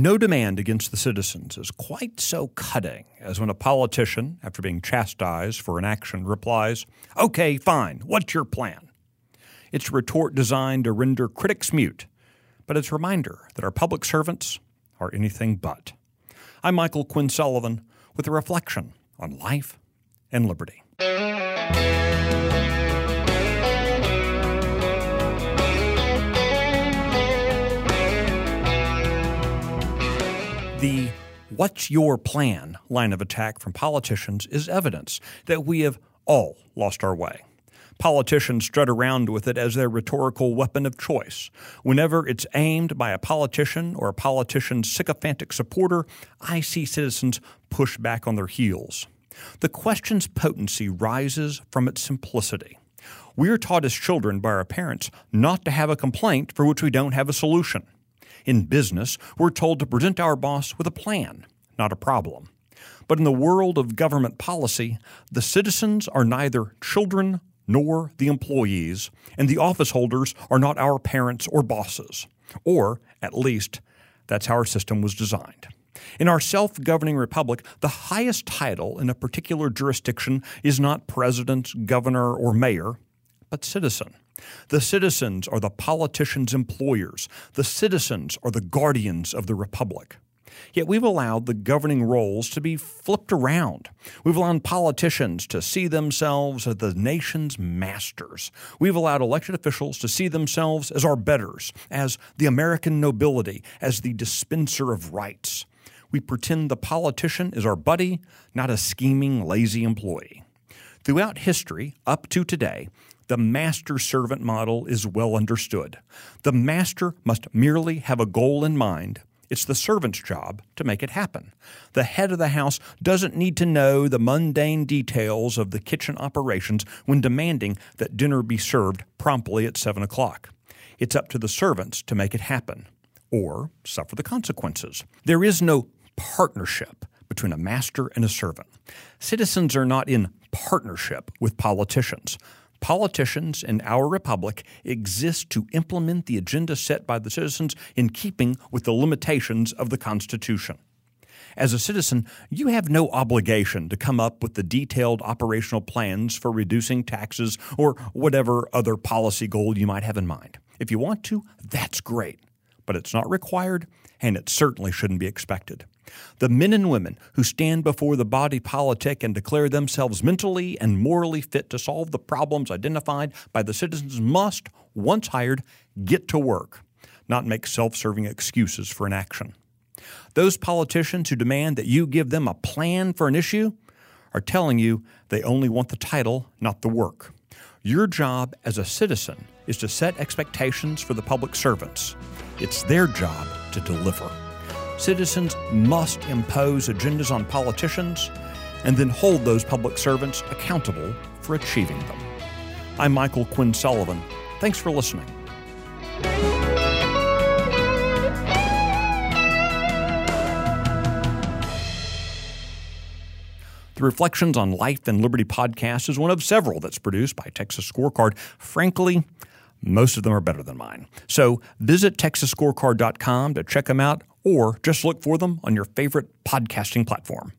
No demand against the citizens is quite so cutting as when a politician, after being chastised for an action, replies, Okay, fine, what's your plan? It's a retort designed to render critics mute, but it's a reminder that our public servants are anything but. I'm Michael Quinn Sullivan with a reflection on life and liberty. The what's your plan line of attack from politicians is evidence that we have all lost our way. Politicians strut around with it as their rhetorical weapon of choice. Whenever it's aimed by a politician or a politician's sycophantic supporter, I see citizens push back on their heels. The question's potency rises from its simplicity. We are taught as children by our parents not to have a complaint for which we don't have a solution. In business, we're told to present our boss with a plan, not a problem. But in the world of government policy, the citizens are neither children nor the employees, and the office holders are not our parents or bosses. Or, at least, that's how our system was designed. In our self governing republic, the highest title in a particular jurisdiction is not president, governor, or mayor, but citizen. The citizens are the politicians' employers. The citizens are the guardians of the republic. Yet we've allowed the governing roles to be flipped around. We've allowed politicians to see themselves as the nation's masters. We've allowed elected officials to see themselves as our betters, as the American nobility, as the dispenser of rights. We pretend the politician is our buddy, not a scheming, lazy employee. Throughout history, up to today, the master servant model is well understood. The master must merely have a goal in mind. It's the servant's job to make it happen. The head of the house doesn't need to know the mundane details of the kitchen operations when demanding that dinner be served promptly at 7 o'clock. It's up to the servants to make it happen or suffer the consequences. There is no partnership between a master and a servant. Citizens are not in partnership with politicians. Politicians in our republic exist to implement the agenda set by the citizens in keeping with the limitations of the Constitution. As a citizen, you have no obligation to come up with the detailed operational plans for reducing taxes or whatever other policy goal you might have in mind. If you want to, that's great, but it's not required and it certainly shouldn't be expected. The men and women who stand before the body politic and declare themselves mentally and morally fit to solve the problems identified by the citizens must, once hired, get to work, not make self serving excuses for inaction. Those politicians who demand that you give them a plan for an issue are telling you they only want the title, not the work. Your job as a citizen is to set expectations for the public servants. It's their job to deliver citizens must impose agendas on politicians and then hold those public servants accountable for achieving them. I'm Michael Quinn Sullivan. Thanks for listening. The Reflections on Life and Liberty podcast is one of several that's produced by Texas Scorecard. Frankly, most of them are better than mine. So visit texasscorecard.com to check them out or just look for them on your favorite podcasting platform.